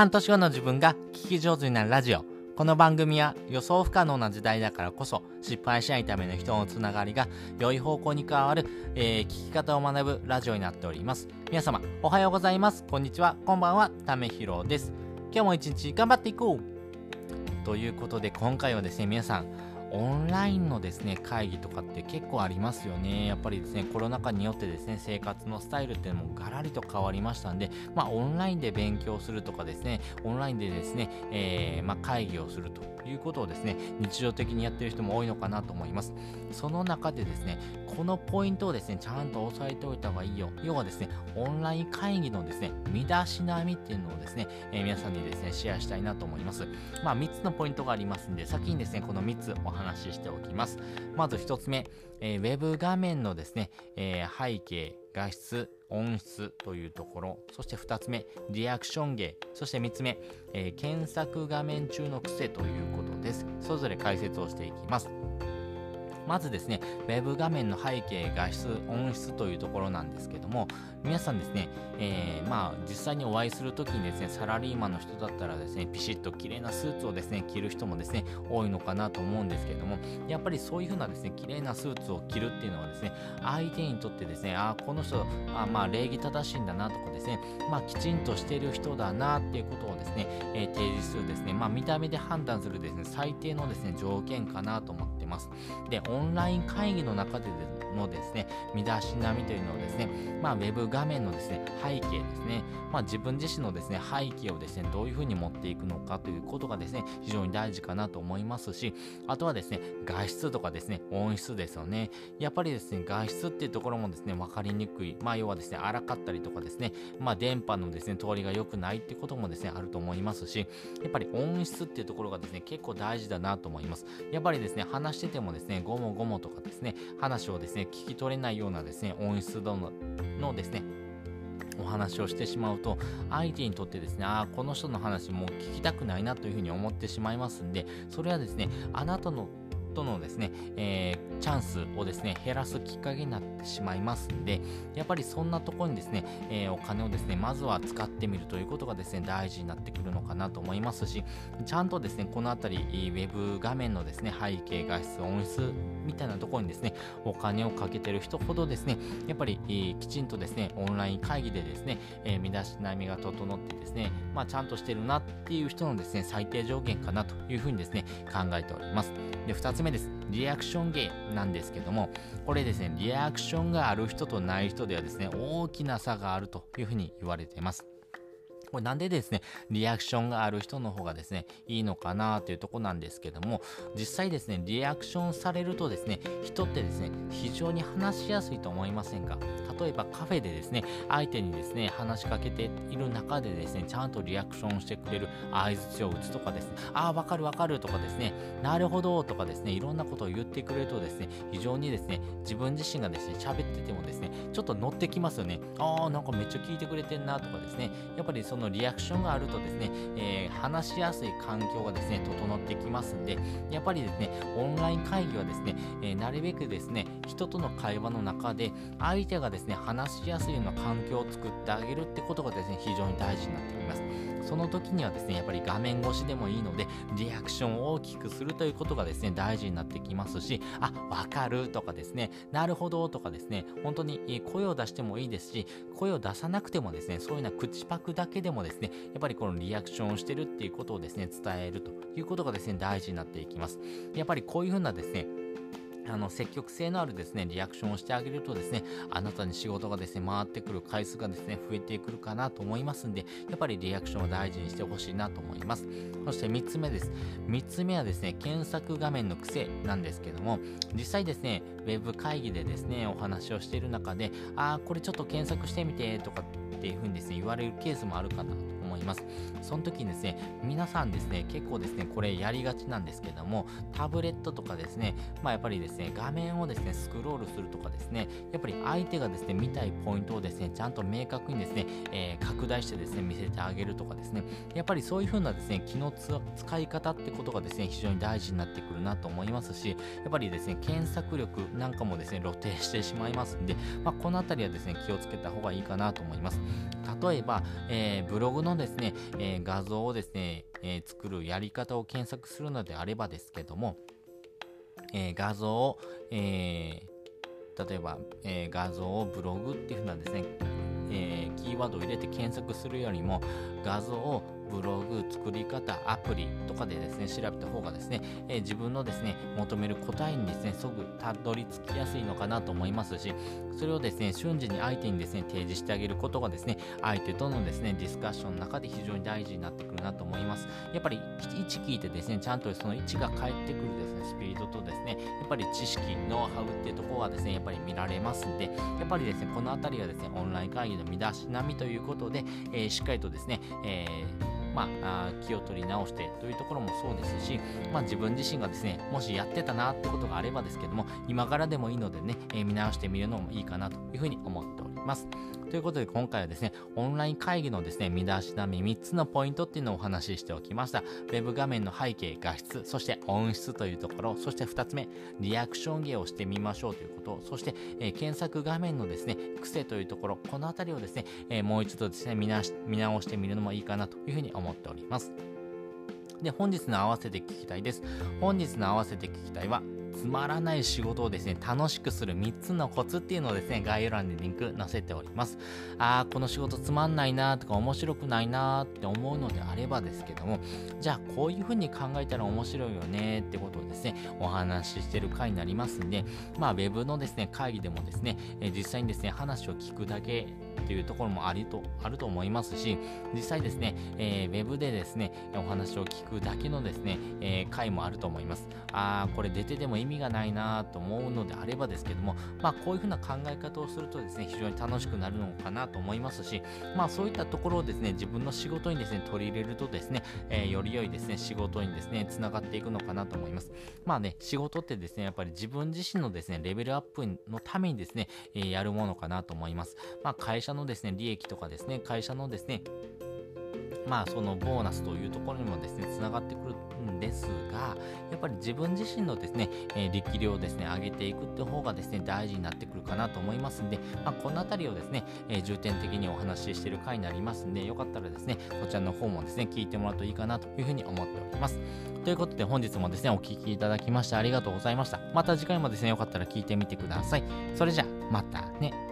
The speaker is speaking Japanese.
半年後の自分が聞き上手になるラジオ。この番組は予想不可能な時代だからこそ失敗しないための人のつながりが良い方向に変わる、えー、聞き方を学ぶラジオになっております。皆様、おはようございます。こんにちは。こんばんは。ためひろです。今日も一日頑張っていこうということで今回はですね、皆さん、オンラインのですね、会議とかって結構ありますよね。やっぱりですね、コロナ禍によってですね、生活のスタイルっていうのもガラリと変わりましたんで、まあ、オンラインで勉強するとかですね、オンラインでですね、えー、まあ、会議をするということをですね、日常的にやってる人も多いのかなと思います。その中でですね、このポイントをですね、ちゃんと押さえておいた方がいいよ。要はですね、オンライン会議のですね、身だしなみっていうのをですね、えー、皆さんにですね、シェアしたいなと思います。まあ、3つのポイントがありますんで、先にですね、この3つお話ししておきます。まず1つ目、えー、ウェブ画面のですね、えー、背景、画質、音質というところ、そして2つ目、リアクション芸、そして3つ目、えー、検索画面中の癖ということです。それぞれ解説をしていきます。まずですね、ウェブ画面の背景、画質、音質というところなんですけども、皆さんですね、えー、まあ、実際にお会いするときにですね、サラリーマンの人だったらですね、ピシッと綺麗なスーツをですね、着る人もですね、多いのかなと思うんですけども、やっぱりそういう風なですね、綺麗なスーツを着るっていうのはですね、相手にとってですね、あ、この人、あまあ、礼儀正しいんだなとかですね、まあ、きちんとしている人だなっていうことをですね、えー、提示するですね、まあ、見た目で判断するですね、最低のですね、条件かなと思ってます。で、オンライン会議の中でのですね、身だしなみというのをですね、まあ、ウェブ画面のですね、背景ですね、まあ、自分自身のですね、背景をですね、どういうふうに持っていくのかということがですね、非常に大事かなと思いますし、あとはですね、画質とかですね、音質ですよね。やっぱりですね、画質っていうところもですね、分かりにくい。まあ、要はですね、荒かったりとかですね、まあ、電波のですね、通りが良くないってこともですね、あると思いますし、やっぱり音質っていうところがですね、結構大事だなと思います。やっぱりですね、話しててもですね、ゴモゴモとかですね、話をですね、聞き取れないようなですね、音質度ののですね、お話をしてしまうと相手にとってですねああこの人の話もう聞きたくないなというふうに思ってしまいますんでそれはですねあなたのとのですね、えー、チャンスをですね、減らすきっかけになってしまいますんで、やっぱりそんなところにですね、えー、お金をですね、まずは使ってみるということがですね、大事になってくるのかなと思いますし、ちゃんとですね、このあたり、ウェブ画面のですね、背景、画質、音質みたいなところにですね、お金をかけてる人ほどですね、やっぱり、えー、きちんとですね、オンライン会議でですね、え、身だしなみが整ってですね、まあ、ちゃんとしてるなっていう人のですね、最低上限かなというふうにですね、考えております。で、2つ目です。リアクション芸なんですけども、これですね、リアクションがある人とない人ではですね、大きな差があるというふうに言われています。これなんでですね、リアクションがある人の方がですね、いいのかなというとこなんですけども、実際ですね、リアクションされるとですね、人ってですね、非常に話しやすいと思いませんか？例えばカフェでですね、相手にですね、話しかけている中でですね、ちゃんとリアクションしてくれる合図を打つとかですね、ああ、わかるわかるとかですね、なるほどとかですね、いろんなことを言ってくれるとですね、非常にですね、自分自身がですね、喋っててもですね、ちょっと乗ってきますよね。ああ、なんかめっちゃ聞いてくれてんなとかですね、やっぱりそのリアクションがあるとですね、えー、話しやすい環境がですね、整ってきますんで、やっぱりですね、オンライン会議はですね、えー、なるべくですね、人との会話の中で、相手がですね、話しやすいような環境を作ってあげるってことがですね、非常に大事になってきます。その時にはですね、やっぱり画面越しでもいいので、リアクションを大きくするということがですね、大事になってきますし、あ、わかるとかですね、なるほどとかですね、本当に声を出してもいいですし、声を出さなくてもですね、そういうような口パクだけでもですね、やっぱりこのリアクションをしてるっていうことをですね、伝えるということがですね、大事になっていきます。やっぱりこういうふうなですね、あの積極性のあるですね、リアクションをしてあげるとですね、あなたに仕事がですね、回ってくる回数がですね、増えてくるかなと思いますんで、やっぱりリアクションを大事にしてほしいなと思います。そして3つ目です。3つ目はですね、検索画面の癖なんですけども、実際ですね、ウェブ会議でですね、お話をしている中で、あー、これちょっと検索してみてとかっていうふうにですね、言われるケースもあるかなと思います。その時にですね、皆さんですね、結構ですね、これやりがちなんですけども、タブレットとかですね、まあやっぱりですね、画面をですね、スクロールするとかですね、やっぱり相手がですね、見たいポイントをですね、ちゃんと明確にですね、えー、拡大してですね、見せてあげるとかですね、やっぱりそういう風なですね、気の使い方ってことがですね、非常に大事になってくるなと思いますし、やっぱりですね、検索力なんかもですね、露呈してしまいますんで、まあ、このあたりはですね、気をつけた方がいいかなと思います。例えば、えー、ブログのですね、えー、画像をですね、えー、作るやり方を検索するのであればですけども、えー、画像を、え例えば、え画像をブログっていうふうなですね、えキーワードを入れて検索するよりも画像をブログ、作り方、アプリとかでですね、調べた方がですね、えー、自分のですね、求める答えにですね、すぐたどり着きやすいのかなと思いますし、それをですね、瞬時に相手にですね、提示してあげることがですね、相手とのですね、ディスカッションの中で非常に大事になってくるなと思います。やっぱり、位置聞いてですね、ちゃんとその位置が返ってくるですね、スピードとですね、やっぱり知識、ノウハウっていうところがですね、やっぱり見られますんで、やっぱりですね、このあたりはですね、オンライン会議の身だしなみということで、えー、しっかりとですね、えーまあ、気を取り直してというところもそうですし、まあ、自分自身がですねもしやってたなってことがあればですけども今からでもいいのでね、えー、見直してみるのもいいかなというふうに思っております。ますということで今回はですね、オンライン会議のですね、見出し並み3つのポイントっていうのをお話ししておきました。ウェブ画面の背景、画質、そして音質というところ、そして2つ目、リアクション芸をしてみましょうということ、そして、えー、検索画面のですね、癖というところ、このあたりをですね、えー、もう一度ですね見直してみるのもいいかなというふうに思っております。で、本日の合わせて聞きたいです。本日の合わせて聞きたいは、つまらない仕事をですね、楽しくする3つのコツっていうのをですね、概要欄にリンク載せております。あー、この仕事つまんないなとか面白くないなって思うのであればですけども、じゃあこういう風に考えたら面白いよねってことをですね、お話ししてる回になりますんで、まあ Web のですね、会議でもですね、え実際にですね、話を聞くだけっていうところもありと、あると思いますし、実際ですね、えー、Web でですね、お話を聞くだけのですね、えー、回もあると思います。あー、これ出てても意味がないなと思うのであればですけども、まあこういうふうな考え方をするとですね、非常に楽しくなるのかなと思いますし、まあそういったところをですね、自分の仕事にですね、取り入れるとですね、えー、より良いですね、仕事にですね、つながっていくのかなと思います。まあね、仕事ってですね、やっぱり自分自身のですね、レベルアップのためにですね、え、やるものかなと思います。まあ会社のですね、利益とかですね、会社のですね、まあそのボーナスというところにもですね、つながってくるんですが、やっぱり自分自身のですね、えー、力量をですね、上げていくって方がですね、大事になってくるかなと思いますんで、まあこのあたりをですね、えー、重点的にお話ししてる回になりますんで、よかったらですね、こちらの方もですね、聞いてもらうといいかなというふうに思っております。ということで本日もですね、お聴きいただきましてありがとうございました。また次回もですね、よかったら聞いてみてください。それじゃあ、またね。